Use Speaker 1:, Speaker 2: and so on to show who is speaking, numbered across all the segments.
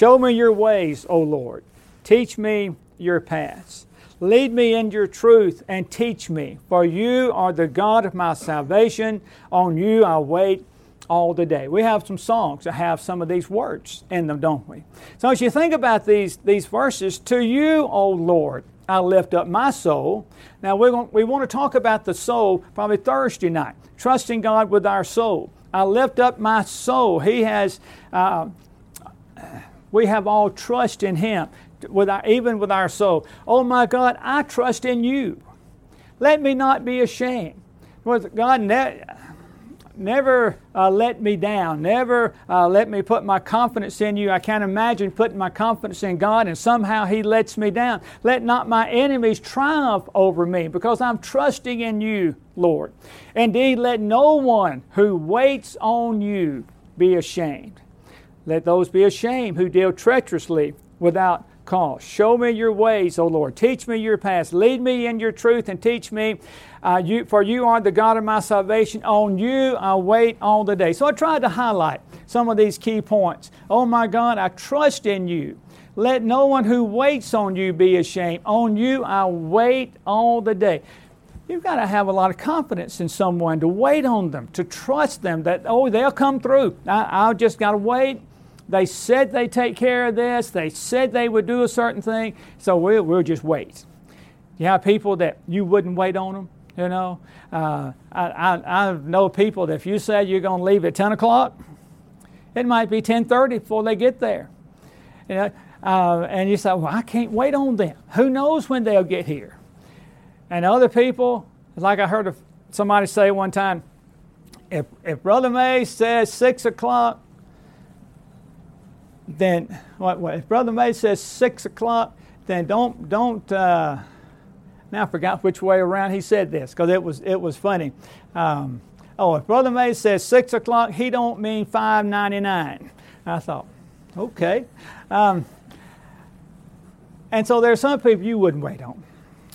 Speaker 1: Show me your ways, O Lord. Teach me your paths. Lead me in your truth and teach me, for you are the God of my salvation. On you I wait all the day. We have some songs that have some of these words in them, don't we? So as you think about these, these verses, to you, O Lord, I lift up my soul. Now going, we want to talk about the soul probably Thursday night, trusting God with our soul. I lift up my soul. He has, uh, we have all trust in Him with our, even with our soul. Oh my God, I trust in you. Let me not be ashamed. God, ne- never uh, let me down. Never uh, let me put my confidence in you. I can't imagine putting my confidence in God and somehow He lets me down. Let not my enemies triumph over me because I'm trusting in you, Lord. Indeed, let no one who waits on you be ashamed. Let those be ashamed who deal treacherously without cause. Show me your ways, O Lord. Teach me your paths. Lead me in your truth and teach me. Uh, you, for you are the God of my salvation. On you I wait all the day. So I tried to highlight some of these key points. Oh my God, I trust in you. Let no one who waits on you be ashamed. On you I wait all the day. You've got to have a lot of confidence in someone to wait on them, to trust them that, oh, they'll come through. I, I've just got to wait they said they take care of this. They said they would do a certain thing. So we'll, we'll just wait. You have people that you wouldn't wait on them. You know, uh, I, I, I know people that if you say you're going to leave at 10 o'clock, it might be 10:30 before they get there. You know, uh, and you say, "Well, I can't wait on them. Who knows when they'll get here?" And other people, like I heard somebody say one time, if, if Brother May says six o'clock, then what, what, if Brother May says six o'clock, then don't don't. Uh, now I forgot which way around he said this because it was it was funny. Um, oh, if Brother May says six o'clock, he don't mean five ninety nine. I thought, okay. Um, and so there are some people you wouldn't wait on.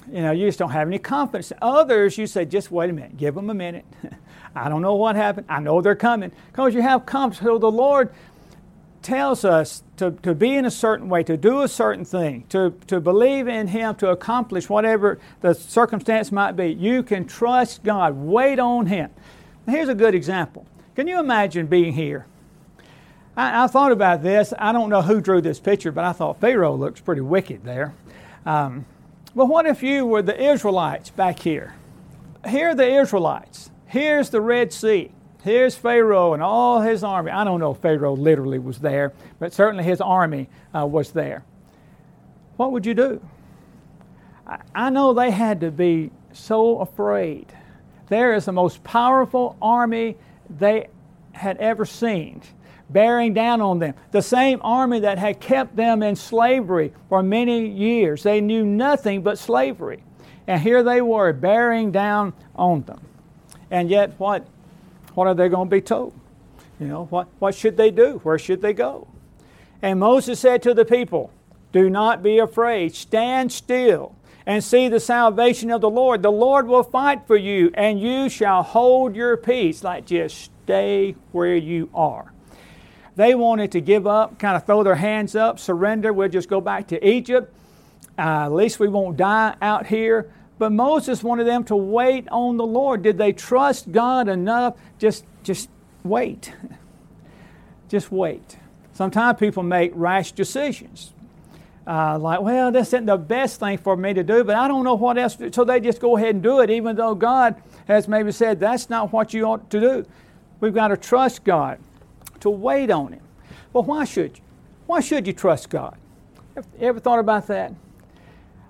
Speaker 1: You know, you just don't have any confidence. Others, you say, just wait a minute, give them a minute. I don't know what happened. I know they're coming because you have confidence. So the Lord tells us to, to be in a certain way, to do a certain thing, to, to believe in Him, to accomplish whatever the circumstance might be, you can trust God. Wait on Him. Here's a good example. Can you imagine being here? I, I thought about this. I don't know who drew this picture, but I thought Pharaoh looks pretty wicked there. Um, but what if you were the Israelites back here? Here are the Israelites. Here's the Red Sea. Here's Pharaoh and all his army. I don't know if Pharaoh literally was there, but certainly his army uh, was there. What would you do? I, I know they had to be so afraid. There is the most powerful army they had ever seen bearing down on them. The same army that had kept them in slavery for many years. They knew nothing but slavery. And here they were bearing down on them. And yet, what what are they going to be told? You know, what, what should they do? Where should they go? And Moses said to the people, Do not be afraid, stand still and see the salvation of the Lord. The Lord will fight for you, and you shall hold your peace. Like just stay where you are. They wanted to give up, kind of throw their hands up, surrender. We'll just go back to Egypt. Uh, at least we won't die out here. But Moses wanted them to wait on the Lord. Did they trust God enough? Just, just wait. just wait. Sometimes people make rash decisions. Uh, like, well, this isn't the best thing for me to do, but I don't know what else. So they just go ahead and do it, even though God has maybe said that's not what you ought to do. We've got to trust God, to wait on Him. Well, why should you? Why should you trust God? Ever thought about that?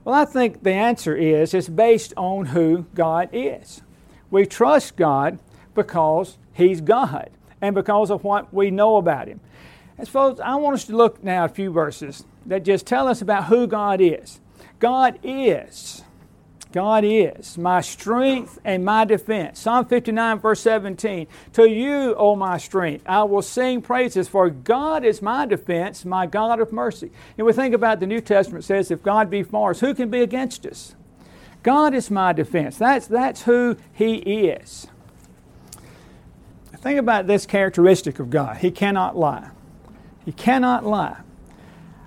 Speaker 1: Well, I think the answer is it's based on who God is. We trust God because He's God and because of what we know about Him. I suppose I want us to look now at a few verses that just tell us about who God is. God is God is my strength and my defense. Psalm 59, verse 17. To you, O my strength, I will sing praises, for God is my defense, my God of mercy. And we think about the New Testament says, if God be for us, who can be against us? God is my defense. That's, that's who He is. Think about this characteristic of God He cannot lie. He cannot lie.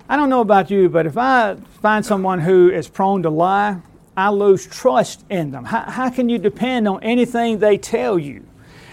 Speaker 1: I don't know about you, but if I find someone who is prone to lie, I lose trust in them. How, how can you depend on anything they tell you?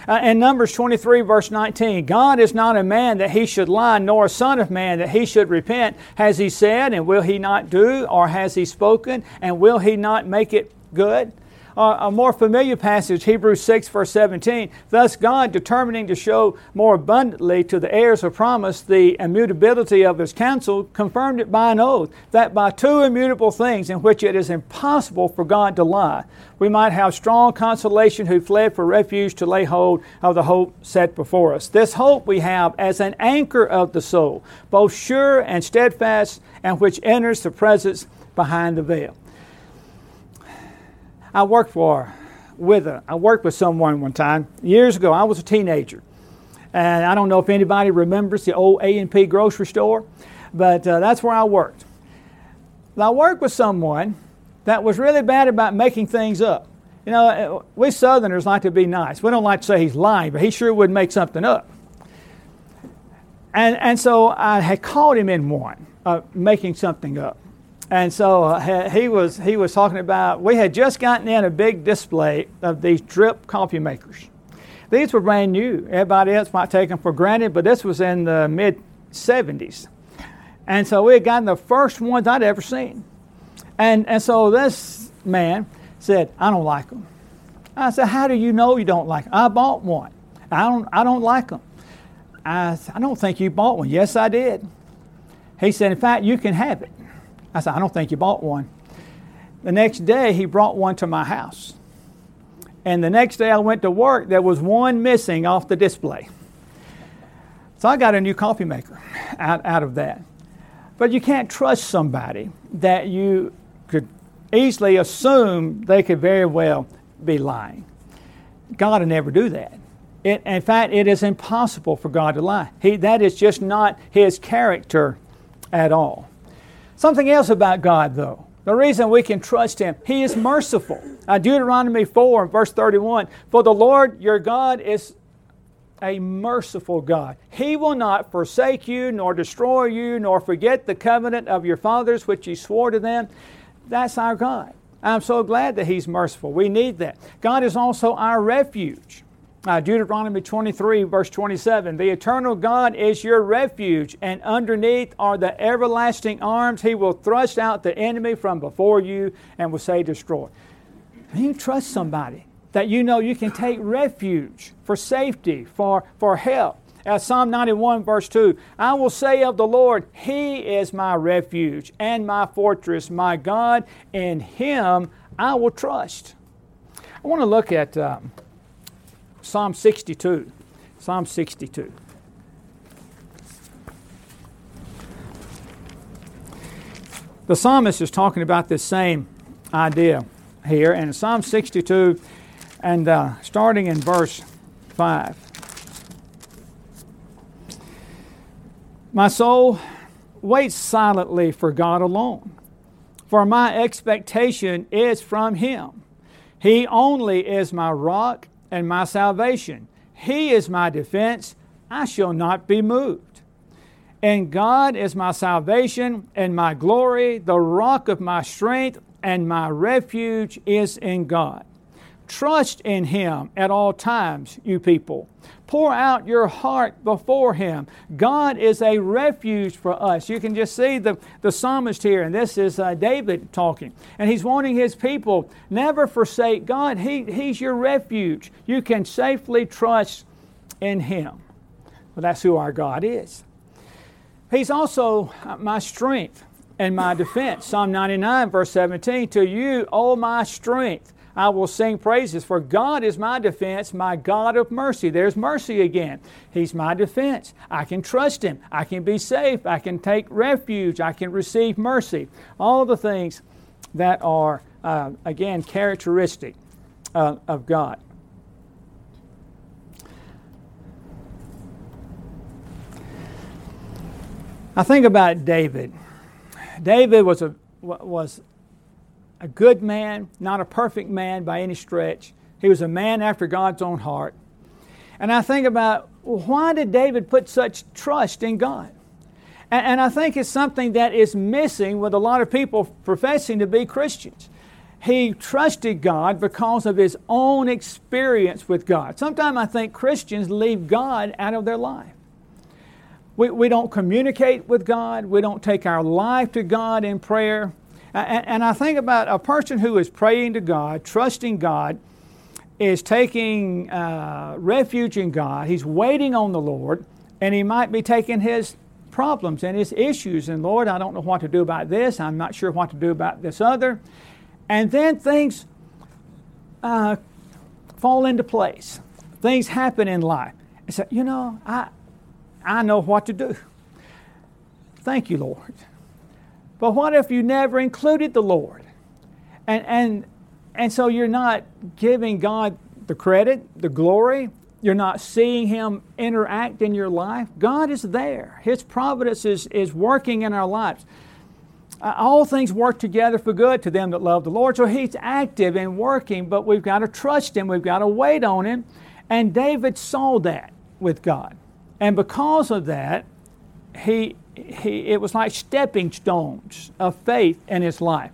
Speaker 1: Uh, in Numbers 23, verse 19, God is not a man that he should lie, nor a son of man that he should repent. Has he said, and will he not do? Or has he spoken, and will he not make it good? A more familiar passage, Hebrews 6, verse 17. Thus, God, determining to show more abundantly to the heirs of promise the immutability of his counsel, confirmed it by an oath, that by two immutable things in which it is impossible for God to lie, we might have strong consolation who fled for refuge to lay hold of the hope set before us. This hope we have as an anchor of the soul, both sure and steadfast, and which enters the presence behind the veil. I worked for with a, I worked with someone one time years ago. I was a teenager, and I don't know if anybody remembers the old A and P grocery store, but uh, that's where I worked. I worked with someone that was really bad about making things up. You know, uh, we Southerners like to be nice. We don't like to say he's lying, but he sure would make something up. And, and so I had caught him in one, uh, making something up. And so uh, he was he was talking about we had just gotten in a big display of these drip coffee makers. These were brand new. Everybody else might take them for granted, but this was in the mid 70s. And so we had gotten the first ones I'd ever seen. And, and so this man said, I don't like them. I said, How do you know you don't like them? I bought one. I don't, I don't like them. I, I don't think you bought one. Yes, I did. He said, In fact, you can have it. I said, I don't think you bought one. The next day, he brought one to my house. And the next day I went to work, there was one missing off the display. So I got a new coffee maker out, out of that. But you can't trust somebody that you could easily assume they could very well be lying. God will never do that. It, in fact, it is impossible for God to lie. He, that is just not his character at all. Something else about God, though. The reason we can trust Him, He is merciful. Uh, Deuteronomy 4, verse 31 For the Lord your God is a merciful God. He will not forsake you, nor destroy you, nor forget the covenant of your fathers which He swore to them. That's our God. I'm so glad that He's merciful. We need that. God is also our refuge. Uh, Deuteronomy 23, verse 27 The eternal God is your refuge, and underneath are the everlasting arms. He will thrust out the enemy from before you and will say, Destroy. You trust somebody that you know you can take refuge for safety, for, for help. As Psalm 91, verse 2 I will say of the Lord, He is my refuge and my fortress, my God, in Him I will trust. I want to look at. Um, Psalm 62. Psalm 62. The psalmist is talking about this same idea here, and Psalm 62, and uh, starting in verse 5. My soul waits silently for God alone, for my expectation is from Him. He only is my rock and my salvation. He is my defense. I shall not be moved. And God is my salvation and my glory, the rock of my strength, and my refuge is in God. Trust in Him at all times, you people. Pour out your heart before Him. God is a refuge for us. You can just see the, the psalmist here, and this is uh, David talking. And he's wanting his people never forsake God. He, he's your refuge. You can safely trust in Him. Well, that's who our God is. He's also uh, my strength and my defense. Psalm 99, verse 17 To you, O my strength I will sing praises, for God is my defense, my God of mercy. There's mercy again. He's my defense. I can trust Him. I can be safe. I can take refuge. I can receive mercy. All the things that are, uh, again, characteristic uh, of God. I think about David. David was a was a good man, not a perfect man by any stretch. He was a man after God's own heart. And I think about why did David put such trust in God? And, and I think it's something that is missing with a lot of people professing to be Christians. He trusted God because of his own experience with God. Sometimes I think Christians leave God out of their life. We, we don't communicate with God, we don't take our life to God in prayer. And, I think about a person who is praying to God, trusting God, is taking uh, refuge in God, he's waiting on the Lord, and he might be taking his problems and his issues. And Lord, I don't know what to do about this. I'm not sure what to do about this other. And then things uh, fall into place. Things happen in life. And say, you know, I, I know what to do. Thank you, Lord. But what if you never included the Lord? And, and, and so you're not giving God the credit, the glory, you're not seeing Him interact in your life. God is there. His providence is, is working in our lives. Uh, all things work together for good to them that love the Lord. So He's active and working, but we've got to trust Him. We've got to wait on Him. And David saw that with God. And because of that, he, he, it was like stepping stones of faith in his life.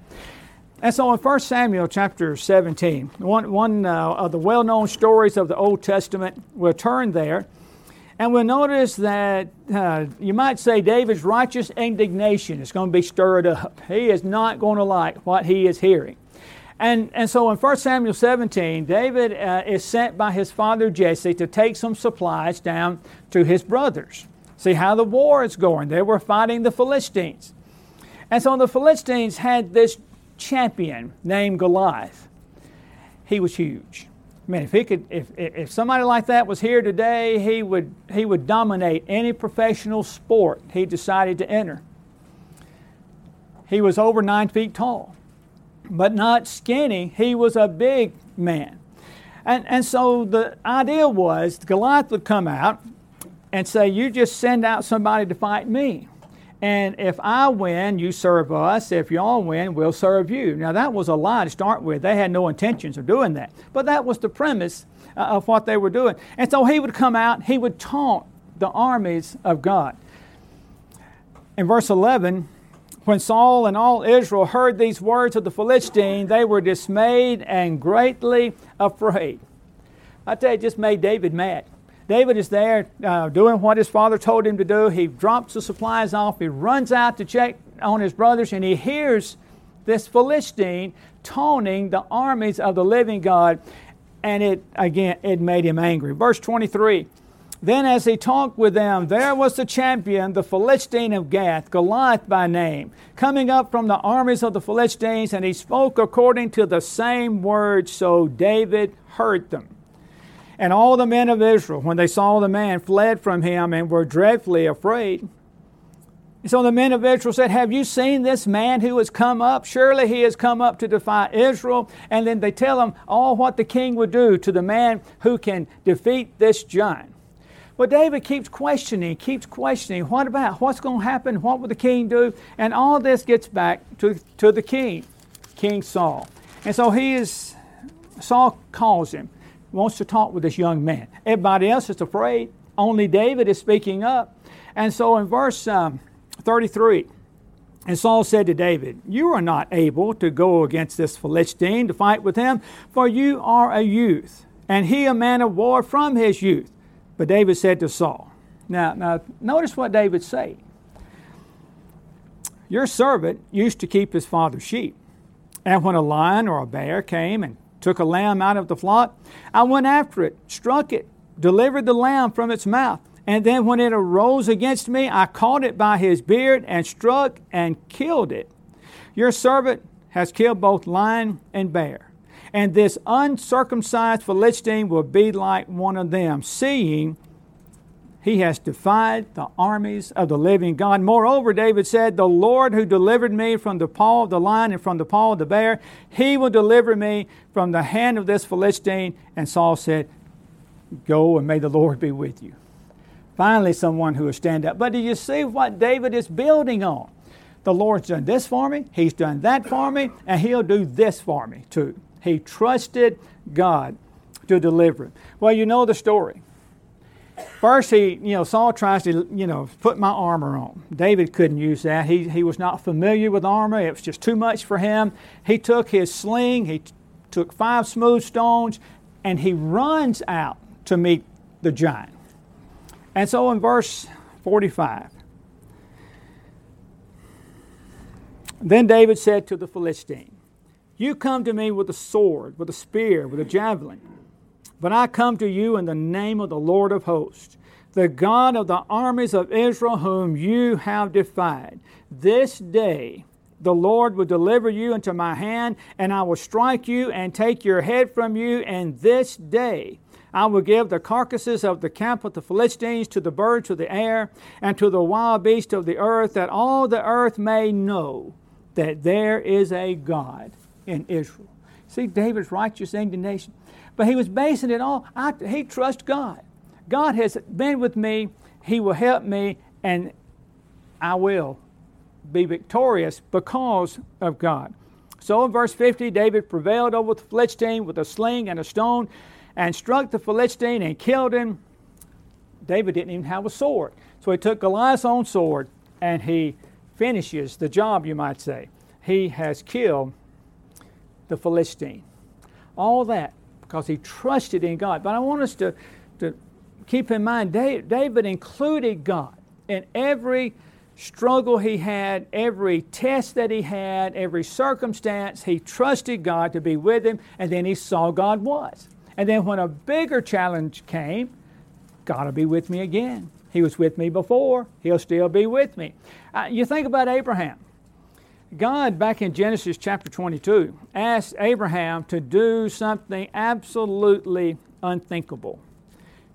Speaker 1: And so in 1 Samuel chapter 17, one, one uh, of the well known stories of the Old Testament, we'll turn there. And we'll notice that uh, you might say David's righteous indignation is going to be stirred up. He is not going to like what he is hearing. And, and so in 1 Samuel 17, David uh, is sent by his father Jesse to take some supplies down to his brothers. See how the war is going. They were fighting the Philistines. And so the Philistines had this champion named Goliath. He was huge. I mean, if he could, if, if somebody like that was here today, he would, he would dominate any professional sport he decided to enter. He was over nine feet tall, but not skinny. He was a big man. And, and so the idea was Goliath would come out and say, You just send out somebody to fight me. And if I win, you serve us. If y'all win, we'll serve you. Now, that was a lie to start with. They had no intentions of doing that. But that was the premise uh, of what they were doing. And so he would come out, he would taunt the armies of God. In verse 11, when Saul and all Israel heard these words of the Philistine, they were dismayed and greatly afraid. I tell you, it just made David mad. David is there uh, doing what his father told him to do. He drops the supplies off. He runs out to check on his brothers, and he hears this Philistine taunting the armies of the living God. And it, again, it made him angry. Verse 23 Then as he talked with them, there was the champion, the Philistine of Gath, Goliath by name, coming up from the armies of the Philistines, and he spoke according to the same words, so David heard them. And all the men of Israel, when they saw the man, fled from him and were dreadfully afraid. So the men of Israel said, Have you seen this man who has come up? Surely he has come up to defy Israel. And then they tell him all what the king would do to the man who can defeat this giant. Well, David keeps questioning, keeps questioning, what about? What's going to happen? What will the king do? And all this gets back to, to the king, King Saul. And so he is, Saul calls him wants to talk with this young man. Everybody else is afraid. Only David is speaking up. And so in verse um, 33, and Saul said to David, You are not able to go against this Philistine to fight with him, for you are a youth, and he a man of war from his youth. But David said to Saul, Now, now notice what David said. Your servant used to keep his father's sheep. And when a lion or a bear came and took a lamb out of the flock. I went after it, struck it, delivered the lamb from its mouth. And then when it arose against me, I caught it by his beard and struck and killed it. Your servant has killed both lion and bear. And this uncircumcised Philistine will be like one of them, seeing he has defied the armies of the living God. Moreover, David said, The Lord who delivered me from the paw of the lion and from the paw of the bear, he will deliver me from the hand of this Philistine. And Saul said, Go and may the Lord be with you. Finally, someone who will stand up. But do you see what David is building on? The Lord's done this for me, He's done that for me, and He'll do this for me too. He trusted God to deliver him. Well, you know the story. First, he, you know, Saul tries to, you know, put my armor on. David couldn't use that. He, he was not familiar with armor. It was just too much for him. He took his sling, he t- took five smooth stones, and he runs out to meet the giant. And so in verse 45, then David said to the Philistine, You come to me with a sword, with a spear, with a javelin. But I come to you in the name of the Lord of hosts, the God of the armies of Israel, whom you have defied. This day the Lord will deliver you into my hand, and I will strike you and take your head from you. And this day I will give the carcasses of the camp of the Philistines to the birds of the air and to the wild beasts of the earth, that all the earth may know that there is a God in Israel. See David's righteous indignation. But he was basing it all, I, he trusts God. God has been with me, He will help me, and I will be victorious because of God. So in verse 50, David prevailed over the Philistine with a sling and a stone and struck the Philistine and killed him. David didn't even have a sword. So he took Goliath's own sword and he finishes the job, you might say. He has killed the Philistine. All that because he trusted in God. But I want us to, to keep in mind David included God in every struggle he had, every test that he had, every circumstance. He trusted God to be with him, and then he saw God was. And then when a bigger challenge came, God will be with me again. He was with me before, he'll still be with me. Uh, you think about Abraham. God, back in Genesis chapter 22, asked Abraham to do something absolutely unthinkable.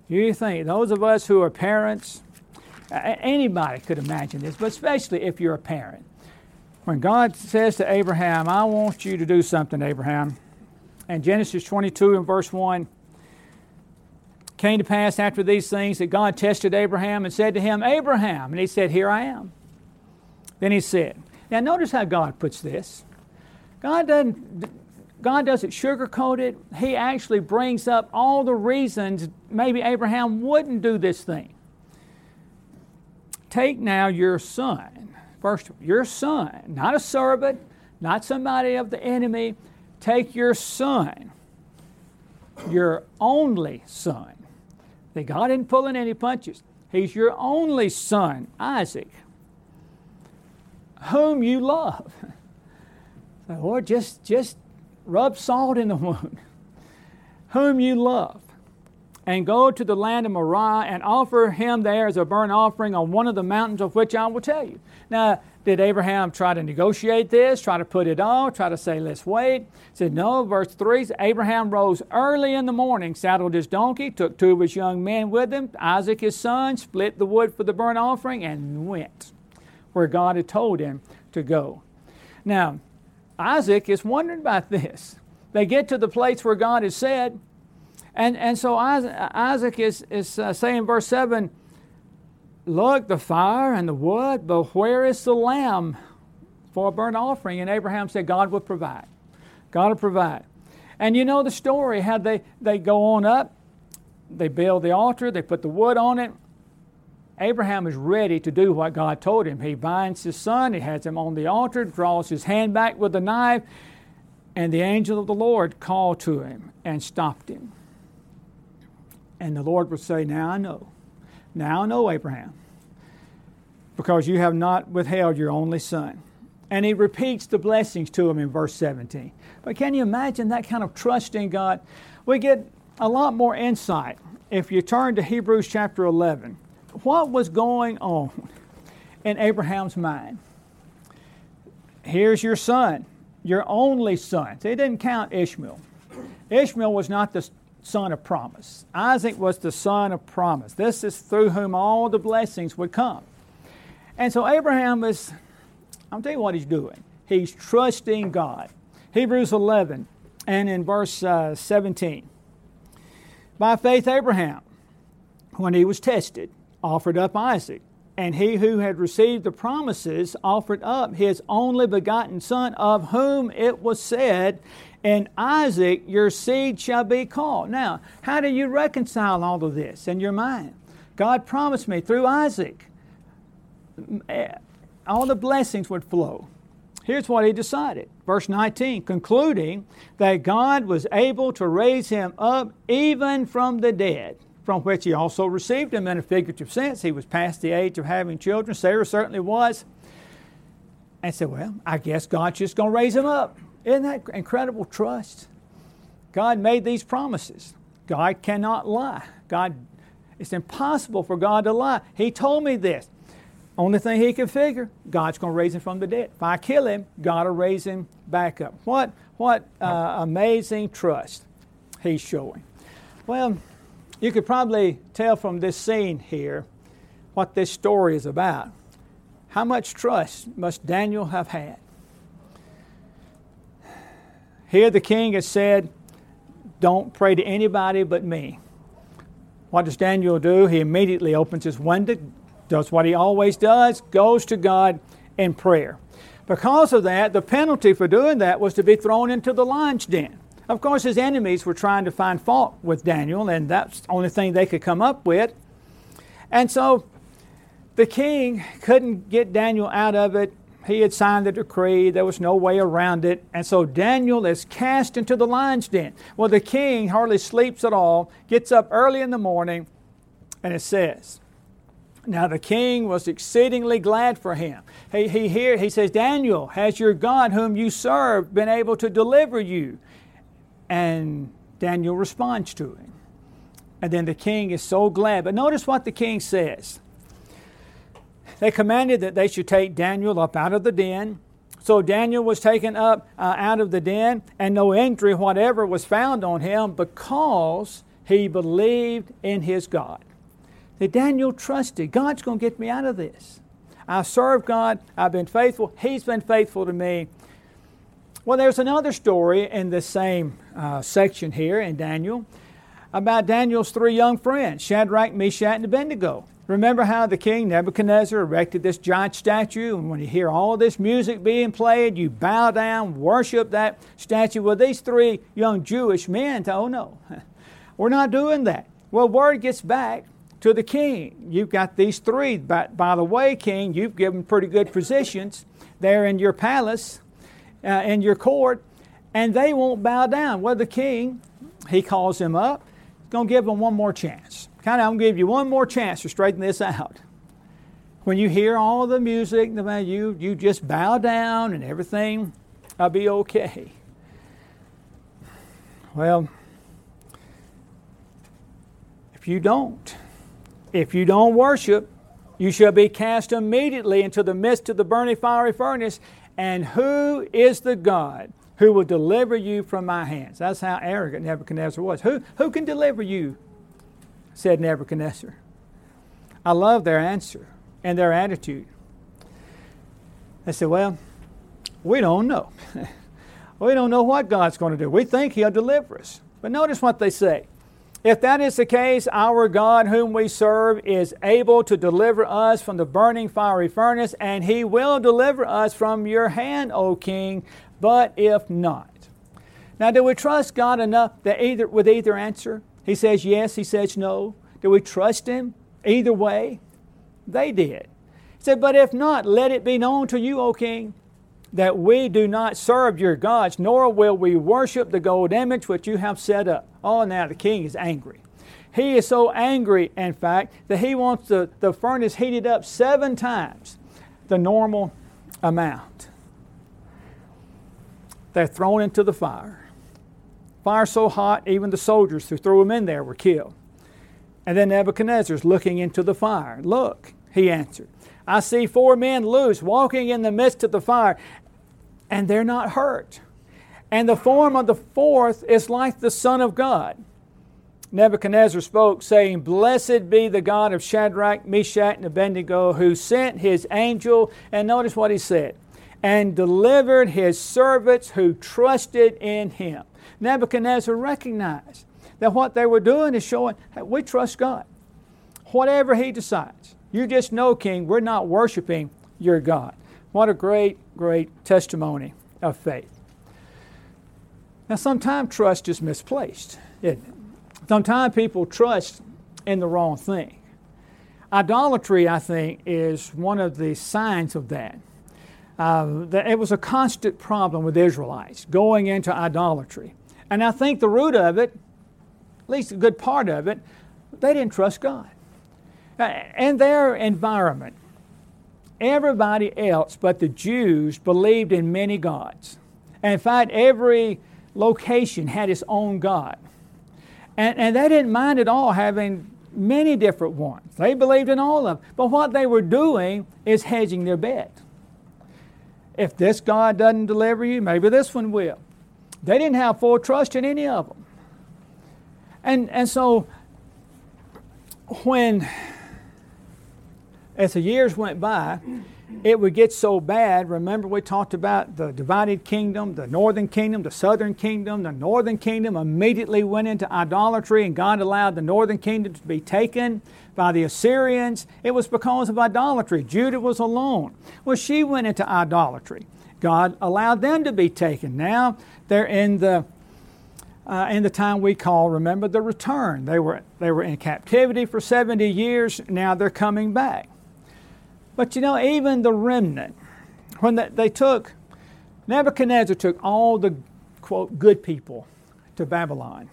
Speaker 1: You think, those of us who are parents, anybody could imagine this, but especially if you're a parent. When God says to Abraham, I want you to do something, Abraham, and Genesis 22 and verse 1 came to pass after these things that God tested Abraham and said to him, Abraham, and he said, Here I am. Then he said, now, notice how God puts this. God doesn't, God doesn't sugarcoat it. He actually brings up all the reasons maybe Abraham wouldn't do this thing. Take now your son. First, your son, not a servant, not somebody of the enemy. Take your son, your only son. That God isn't pulling any punches. He's your only son, Isaac whom you love. So, Lord, just, just rub salt in the wound. whom you love. And go to the land of Moriah and offer him there as a burnt offering on one of the mountains of which I will tell you. Now, did Abraham try to negotiate this, try to put it off, try to say, let's wait? He said, no. Verse 3 Abraham rose early in the morning, saddled his donkey, took two of his young men with him, Isaac his son, split the wood for the burnt offering, and went where God had told him to go. Now, Isaac is wondering about this. They get to the place where God has said, and, and so Isaac is, is uh, saying, verse 7, Look, the fire and the wood, but where is the lamb for a burnt offering? And Abraham said, God will provide. God will provide. And you know the story how they, they go on up, they build the altar, they put the wood on it, Abraham is ready to do what God told him. He binds his son, he has him on the altar, draws his hand back with the knife, and the angel of the Lord called to him and stopped him. And the Lord would say, Now I know. Now I know, Abraham, because you have not withheld your only son. And he repeats the blessings to him in verse 17. But can you imagine that kind of trust in God? We get a lot more insight if you turn to Hebrews chapter 11 what was going on in Abraham's mind? Here's your son, your only son. It didn't count Ishmael. Ishmael was not the son of promise. Isaac was the son of promise. This is through whom all the blessings would come. And so Abraham is, I'll tell you what he's doing. He's trusting God. Hebrews 11 and in verse uh, 17. By faith, Abraham, when he was tested, offered up Isaac. And he who had received the promises offered up his only begotten son, of whom it was said, In Isaac your seed shall be called. Now, how do you reconcile all of this in your mind? God promised me through Isaac, eh, all the blessings would flow. Here's what he decided. Verse 19, concluding that God was able to raise him up even from the dead, from which he also received him in a figurative sense. He was past the age of having children. Sarah certainly was. And said, Well, I guess God's just going to raise him up. Isn't that incredible trust? God made these promises. God cannot lie. God, it's impossible for God to lie. He told me this. Only thing he can figure, God's going to raise him from the dead. If I kill him, God will raise him back up. What, what uh, amazing trust he's showing. Well, you could probably tell from this scene here what this story is about. How much trust must Daniel have had? Here the king has said, Don't pray to anybody but me. What does Daniel do? He immediately opens his window, does what he always does, goes to God in prayer. Because of that, the penalty for doing that was to be thrown into the lion's den. Of course, his enemies were trying to find fault with Daniel, and that's the only thing they could come up with. And so the king couldn't get Daniel out of it. He had signed the decree, there was no way around it. And so Daniel is cast into the lion's den. Well, the king hardly sleeps at all, gets up early in the morning, and it says, now the king was exceedingly glad for him. He, he here he says, Daniel, has your God whom you serve been able to deliver you? And Daniel responds to him. And then the king is so glad. But notice what the king says. They commanded that they should take Daniel up out of the den. So Daniel was taken up uh, out of the den, and no injury whatever was found on him because he believed in his God that Daniel trusted God's going to get me out of this. I serve God, I've been faithful, He's been faithful to me. Well, there's another story in the same uh, section here in Daniel about Daniel's three young friends, Shadrach, Meshach, and Abednego. Remember how the king Nebuchadnezzar erected this giant statue, and when you hear all this music being played, you bow down, worship that statue. Well, these three young Jewish men, oh no, we're not doing that. Well, word gets back to the king. You've got these three. But by the way, king, you've given pretty good positions there in your palace, uh, in your court, and they won't bow down. Well, the king, he calls them up, he's going to give them one more chance. Kind of, I'm going to give you one more chance to straighten this out. When you hear all the music, you, you just bow down and everything will be okay. Well, if you don't, if you don't worship, you shall be cast immediately into the midst of the burning fiery furnace. And who is the God who will deliver you from my hands? That's how arrogant Nebuchadnezzar was. Who, who can deliver you? said Nebuchadnezzar. I love their answer and their attitude. They said, Well, we don't know. we don't know what God's going to do. We think He'll deliver us. But notice what they say. If that is the case, our God, whom we serve, is able to deliver us from the burning fiery furnace, and he will deliver us from your hand, O king. But if not, now do we trust God enough that either with either answer? He says yes, he says no. Do we trust him either way? They did. He said, But if not, let it be known to you, O king, that we do not serve your gods, nor will we worship the gold image which you have set up. Oh, now the king is angry. He is so angry, in fact, that he wants the, the furnace heated up seven times the normal amount. They're thrown into the fire. Fire so hot, even the soldiers who threw them in there were killed. And then Nebuchadnezzar's looking into the fire. Look, he answered. I see four men loose, walking in the midst of the fire, and they're not hurt. And the form of the fourth is like the Son of God. Nebuchadnezzar spoke, saying, Blessed be the God of Shadrach, Meshach, and Abednego, who sent his angel, and notice what he said, and delivered his servants who trusted in him. Nebuchadnezzar recognized that what they were doing is showing, hey, we trust God. Whatever he decides. You just know, King, we're not worshiping your God. What a great, great testimony of faith. Now, sometimes trust is misplaced? Sometimes people trust in the wrong thing. idolatry, I think, is one of the signs of that. Uh, that it was a constant problem with Israelites going into idolatry. And I think the root of it, at least a good part of it, they didn't trust God. And their environment, everybody else but the Jews believed in many gods. And in fact, every location had its own God. And, and they didn't mind at all having many different ones. They believed in all of them. But what they were doing is hedging their bet. If this God doesn't deliver you, maybe this one will. They didn't have full trust in any of them. And, and so when, as the years went by, it would get so bad. Remember, we talked about the divided kingdom, the northern kingdom, the southern kingdom. The northern kingdom immediately went into idolatry, and God allowed the northern kingdom to be taken by the Assyrians, it was because of idolatry. Judah was alone. Well, she went into idolatry. God allowed them to be taken. Now they're in the uh, in the time we call, remember, the return. They were they were in captivity for 70 years. Now they're coming back. But you know, even the remnant, when they, took Nebuchadnezzar took all the quote good people to Babylon.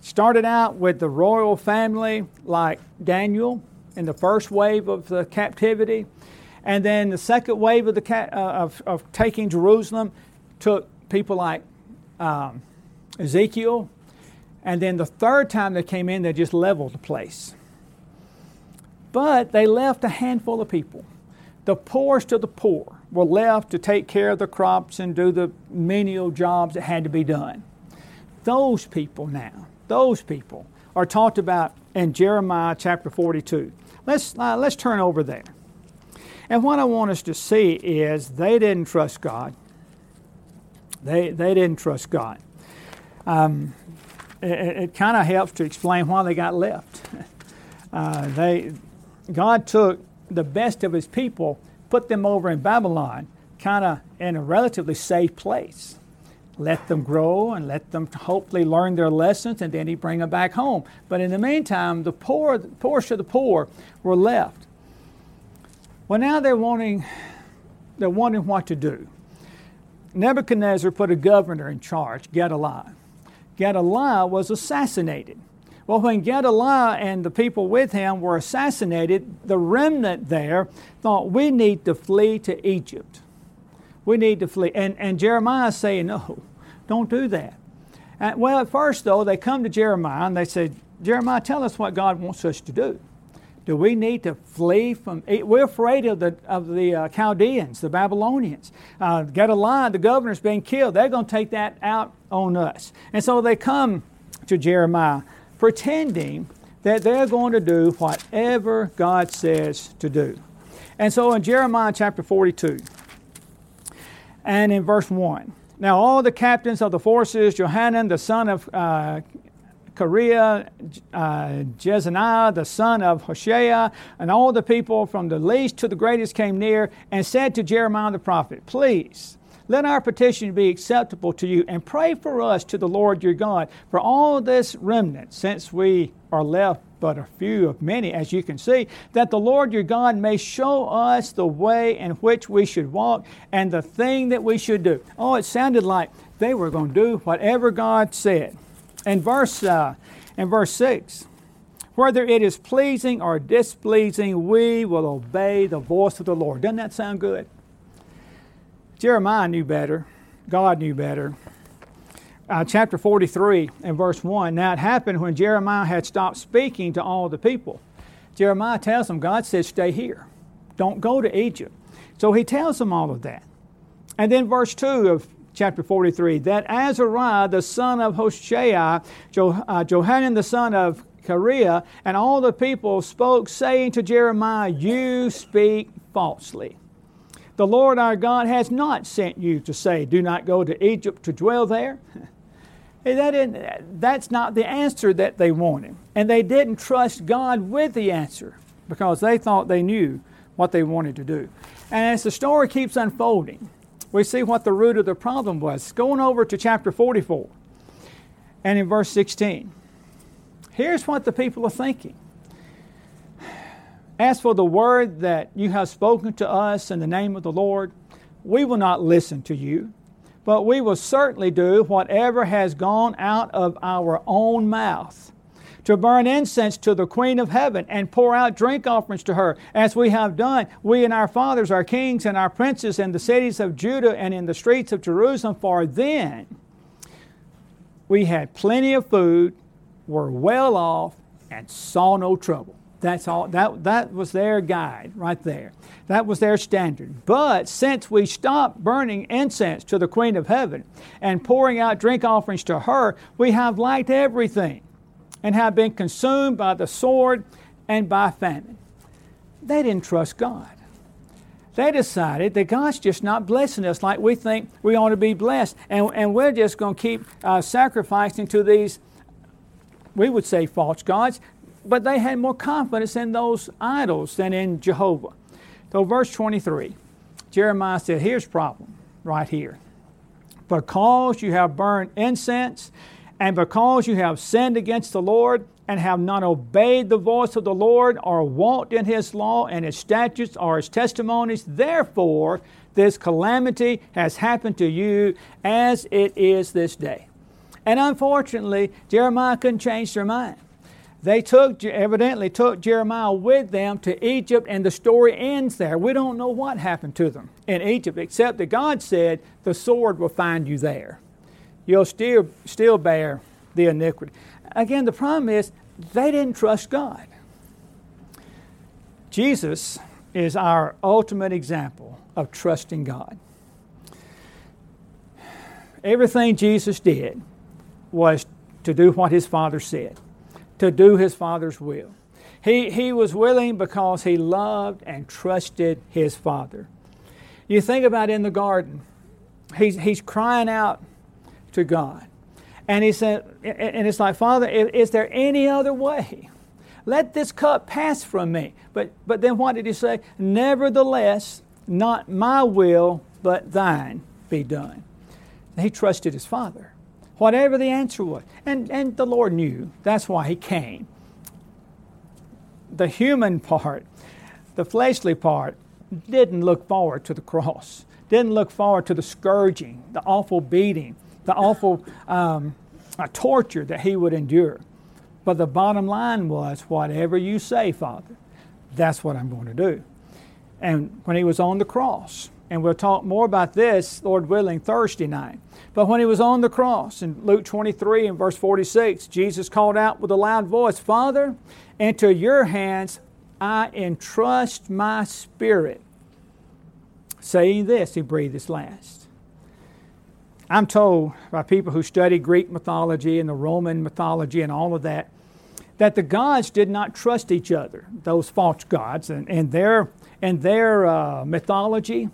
Speaker 1: Started out with the royal family like Daniel in the first wave of the captivity. And then the second wave of, the ca- uh, of, of, taking Jerusalem took people like um, Ezekiel. And then the third time they came in, they just leveled the place. But they left a handful of people. The poorest of the poor were left to take care of the crops and do the menial jobs that had to be done. Those people now those people are talked about in Jeremiah chapter 42. Let's, uh, let's turn over there. And what I want us to see is they didn't trust God. They, they didn't trust God. Um, it, it kind of helps to explain why they got left. Uh, they, God took the best of his people, put them over in Babylon, kind of in a relatively safe place let them grow and let them hopefully learn their lessons and then he bring them back home. But in the meantime, the poor, the poorest of the poor were left. Well, now they're wanting, they're wondering what to do. Nebuchadnezzar put a governor in charge, Gedaliah. Gedaliah was assassinated. Well, when Gedaliah and the people with him were assassinated, the remnant there thought we need to flee to Egypt. We need to flee. And, and Jeremiah saying, no, don't do that. And, well, at first, though, they come to Jeremiah and they say, Jeremiah, tell us what God wants us to do. Do we need to flee from? We're afraid of the of the uh, Chaldeans, the Babylonians. Uh, Gedaliah, the governor's being killed. They're going to take that out on us. And so they come to Jeremiah, pretending that they're going to do whatever God says to do. And so in Jeremiah chapter 42, and in verse 1, now all the captains of the forces, Johanan the son of uh, Kareah, uh, Jezaniah the son of Hoshea, and all the people from the least to the greatest came near and said to Jeremiah the prophet, Please, let our petition be acceptable to you and pray for us to the Lord your God for all this remnant, since we are left but a few of many, as you can see, that the Lord your God may show us the way in which we should walk and the thing that we should do. Oh, it sounded like they were going to do whatever God said. In verse, uh, in verse 6, whether it is pleasing or displeasing, we will obey the voice of the Lord. Doesn't that sound good? Jeremiah knew better. God knew better uh, chapter 43 and verse 1. Now it happened when Jeremiah had stopped speaking to all the people. Jeremiah tells them, God says, stay here. Don't go to Egypt. So he tells them all of that. And then verse 2 of chapter 43 that Azariah, the son of Hoshea, jo- uh, Johanan, the son of Kareah, and all the people spoke, saying to Jeremiah, You speak falsely. The Lord our God has not sent you to say, Do not go to Egypt to dwell there. That that's not the answer that they wanted. And they didn't trust God with the answer because they thought they knew what they wanted to do. And as the story keeps unfolding, we see what the root of the problem was. Going over to chapter 44 and in verse 16, here's what the people are thinking. As for the word that you have spoken to us in the name of the Lord, we will not listen to you, but we will certainly do whatever has gone out of our own mouth to burn incense to the Queen of Heaven and pour out drink offerings to her, as we have done, we and our fathers, our kings and our princes in the cities of Judah and in the streets of Jerusalem. For then we had plenty of food, were well off, and saw no trouble. That's all. That, that was their guide right there. That was their standard. But since we stopped burning incense to the Queen of Heaven and pouring out drink offerings to her, we have lacked everything and have been consumed by the sword and by famine. They didn't trust God. They decided that God's just not blessing us like we think we ought to be blessed, and, and we're just going to keep uh, sacrificing to these, we would say, false gods, but they had more confidence in those idols than in Jehovah. So, verse 23, Jeremiah said, Here's problem right here. Because you have burned incense and because you have sinned against the Lord and have not obeyed the voice of the Lord or walked in his law and his statutes or his testimonies, therefore this calamity has happened to you as it is this day. And unfortunately, Jeremiah couldn't change their mind. They took, evidently took Jeremiah with them to Egypt, and the story ends there. We don't know what happened to them in Egypt, except that God said, The sword will find you there you'll still, still bear the iniquity. Again, the problem is they didn't trust God. Jesus is our ultimate example of trusting God. Everything Jesus did was to do what his Father said, to do his Father's will. He, he was willing because he loved and trusted his Father. You think about in the garden, he's, he's crying out to God. And he said, and it's like, Father, is there any other way? Let this cup pass from me. But, but then what did he say? Nevertheless, not my will, but thine be done. He trusted his Father, whatever the answer was. And, and the Lord knew. That's why he came. The human part, the fleshly part, didn't look forward to the cross, didn't look forward to the scourging, the awful beating, the awful um, uh, torture that he would endure. But the bottom line was, whatever you say, Father, that's what I'm going to do. And when he was on the cross, and we'll talk more about this, Lord willing, Thursday night. But when he was on the cross in Luke 23 and verse 46, Jesus called out with a loud voice, Father, into your hands I entrust my spirit. Saying this, he breathed his last. I'm told by people who study Greek mythology and the Roman mythology and all of that, that the gods did not trust each other, those false gods, and, and their, and their uh, mythology.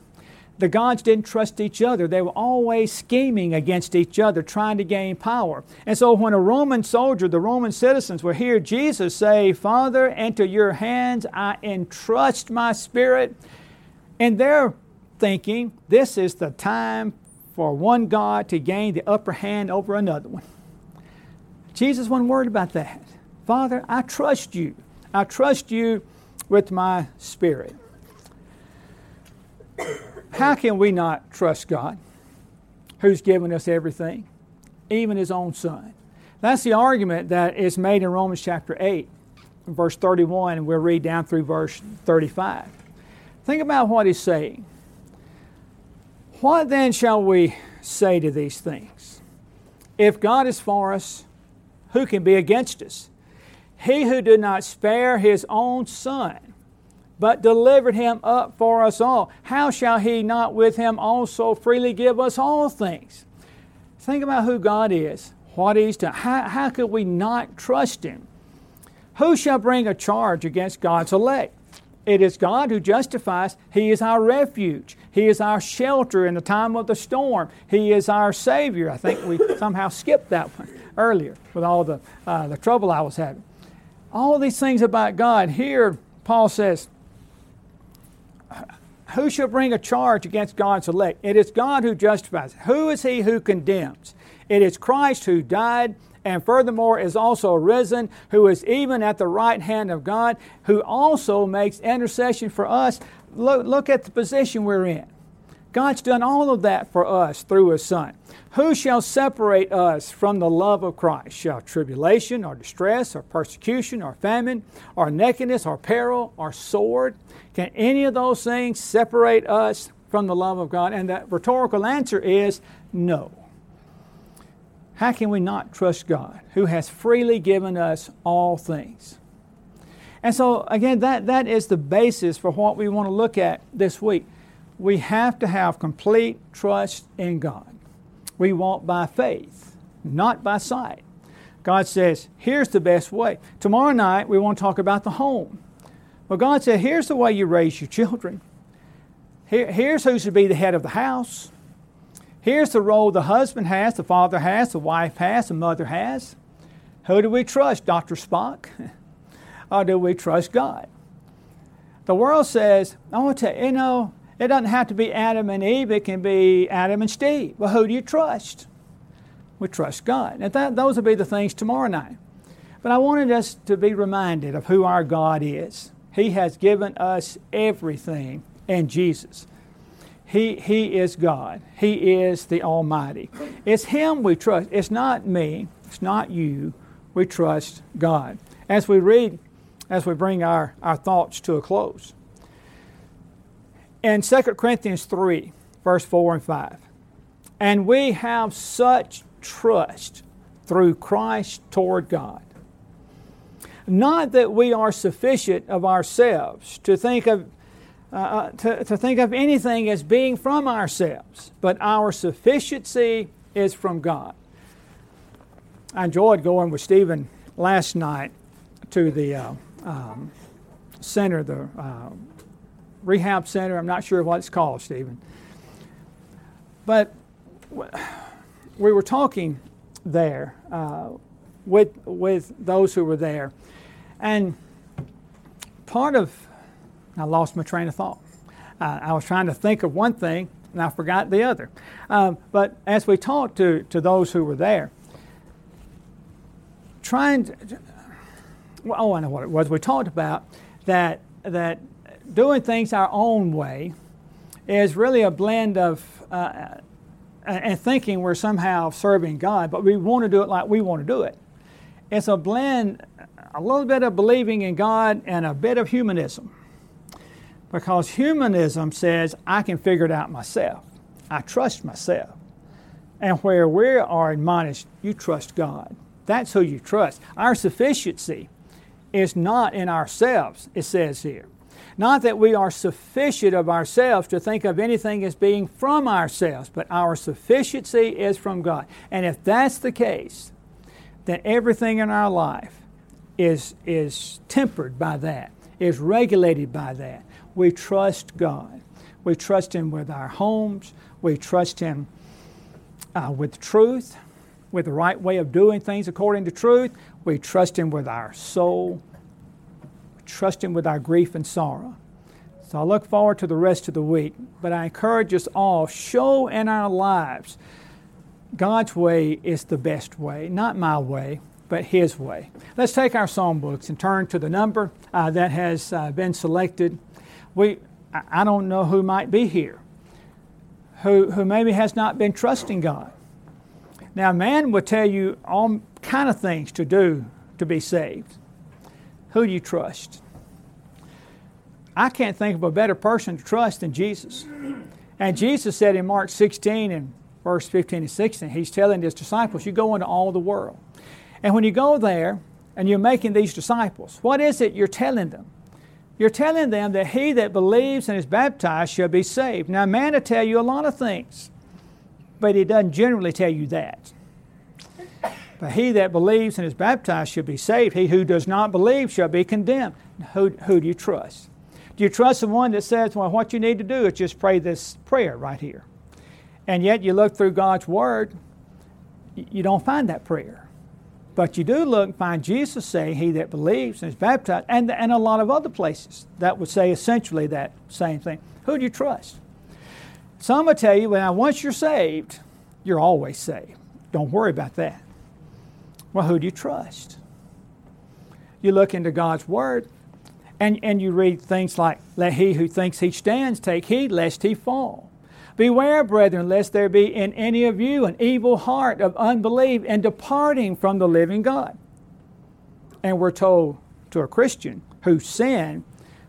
Speaker 1: The gods didn't trust each other. They were always scheming against each other, trying to gain power. And so when a Roman soldier, the Roman citizens, would hear Jesus say, Father, into your hands I entrust my spirit, and they're thinking, this is the time for one God to gain the upper hand over another one. Jesus wasn't worried about that. Father, I trust you. I trust you with my spirit. How can we not trust God who's given us everything, even his own son? That's the argument that is made in Romans chapter 8, verse 31, and we'll read down through verse 35. Think about what he's saying. What then shall we say to these things? If God is for us, who can be against us? He who did not spare his own son, but delivered him up for us all, how shall he not with him also freely give us all things? Think about who God is, what he's done. How, how could we not trust him? Who shall bring a charge against God's elect? It is God who justifies. He is our refuge. He is our shelter in the time of the storm. He is our Savior. I think we somehow skipped that one earlier with all the, uh, the trouble I was having. All these things about God. Here, Paul says, Who shall bring a charge against God's elect? It is God who justifies. Who is he who condemns? It is Christ who died and furthermore is also risen, who is even at the right hand of God, who also makes intercession for us. Look, look at the position we're in. God's done all of that for us through His Son. Who shall separate us from the love of Christ? Shall tribulation, or distress, or persecution, or famine, or nakedness, or peril, or sword? Can any of those things separate us from the love of God? And the rhetorical answer is no. How can we not trust God who has freely given us all things? And so, again, that, that is the basis for what we want to look at this week. We have to have complete trust in God. We walk by faith, not by sight. God says, here's the best way. Tomorrow night, we want to talk about the home. Well, God said, here's the way you raise your children. Here, here's who should be the head of the house. Here's the role the husband has, the father has, the wife has, the mother has. Who do we trust, Dr. Spock? or do we trust God? The world says, oh, you know, it doesn't have to be Adam and Eve, it can be Adam and Steve. Well, who do you trust? We trust God. And that, those will be the things tomorrow night. But I wanted us to be reminded of who our God is. He has given us everything in Jesus. He, he is God. He is the Almighty. It's Him we trust. It's not me. It's not you. We trust God. As we read, as we bring our, our thoughts to a close. In 2 Corinthians 3, verse 4 and 5, and we have such trust through Christ toward God. Not that we are sufficient of ourselves to think of uh, uh, to, to think of anything as being from ourselves, but our sufficiency is from God. I enjoyed going with Stephen last night to the uh, um, center, the uh, rehab center. I'm not sure what it's called, Stephen. But we were talking there uh, with, with those who were there. And part of I lost my train of thought. Uh, I was trying to think of one thing and I forgot the other. Um, but as we talked to, to those who were there, trying to, well, oh, I know what it was. We talked about that, that doing things our own way is really a blend of uh, and thinking we're somehow serving God, but we want to do it like we want to do it. It's a blend, a little bit of believing in God and a bit of humanism. Because humanism says, I can figure it out myself. I trust myself. And where we are admonished, you trust God. That's who you trust. Our sufficiency is not in ourselves, it says here. Not that we are sufficient of ourselves to think of anything as being from ourselves, but our sufficiency is from God. And if that's the case, then everything in our life is, is tempered by that, is regulated by that we trust God. We trust Him with our homes. We trust Him uh, with truth, with the right way of doing things according to truth. We trust Him with our soul. Trust Him with our grief and sorrow. So I look forward to the rest of the week. But I encourage us all show in our lives God's way is the best way, not my way, but His way. Let's take our psalm books and turn to the number uh, that has uh, been selected we, I don't know who might be here who, who maybe has not been trusting God. Now, man will tell you all kind of things to do to be saved. Who do you trust? I can't think of a better person to trust than Jesus. And Jesus said in Mark 16 and verse 15 and 16, He's telling His disciples, You go into all the world. And when you go there and you're making these disciples, what is it you're telling them? You're telling them that he that believes and is baptized shall be saved. Now, man will tell you a lot of things, but he doesn't generally tell you that. But he that believes and is baptized shall be saved. He who does not believe shall be condemned. Who, who do you trust? Do you trust the one that says, well, what you need to do is just pray this prayer right here? And yet you look through God's Word, you don't find that prayer. But you do look and find Jesus saying, He that believes and is baptized, and, and a lot of other places that would say essentially that same thing. Who do you trust? Some will tell you, well, once you're saved, you're always saved. Don't worry about that. Well, who do you trust? You look into God's Word and, and you read things like, Let he who thinks he stands take heed lest he fall. Beware, brethren, lest there be in any of you an evil heart of unbelief and departing from the living God. And we're told to a Christian who sin,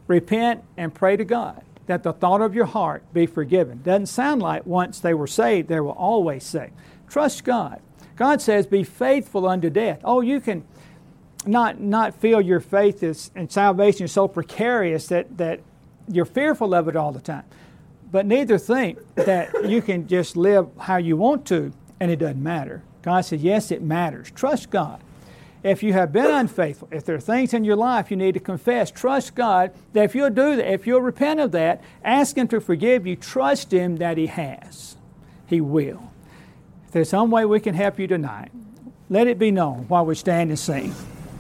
Speaker 1: repent and pray to God that the thought of your heart be forgiven. Doesn't sound like once they were saved, they were always saved. Trust God. God says, be faithful unto death. Oh, you can not, not feel your faith is, and salvation is so precarious that, that you're fearful of it all the time. But neither think that you can just live how you want to and it doesn't matter. God says, yes, it matters. Trust God. If you have been unfaithful, if there are things in your life you need to confess, trust God that if you'll do that, if you'll repent of that, ask Him to forgive you, trust Him that He has. He will. There's some way we can help you tonight, let it be known while we stand and sing.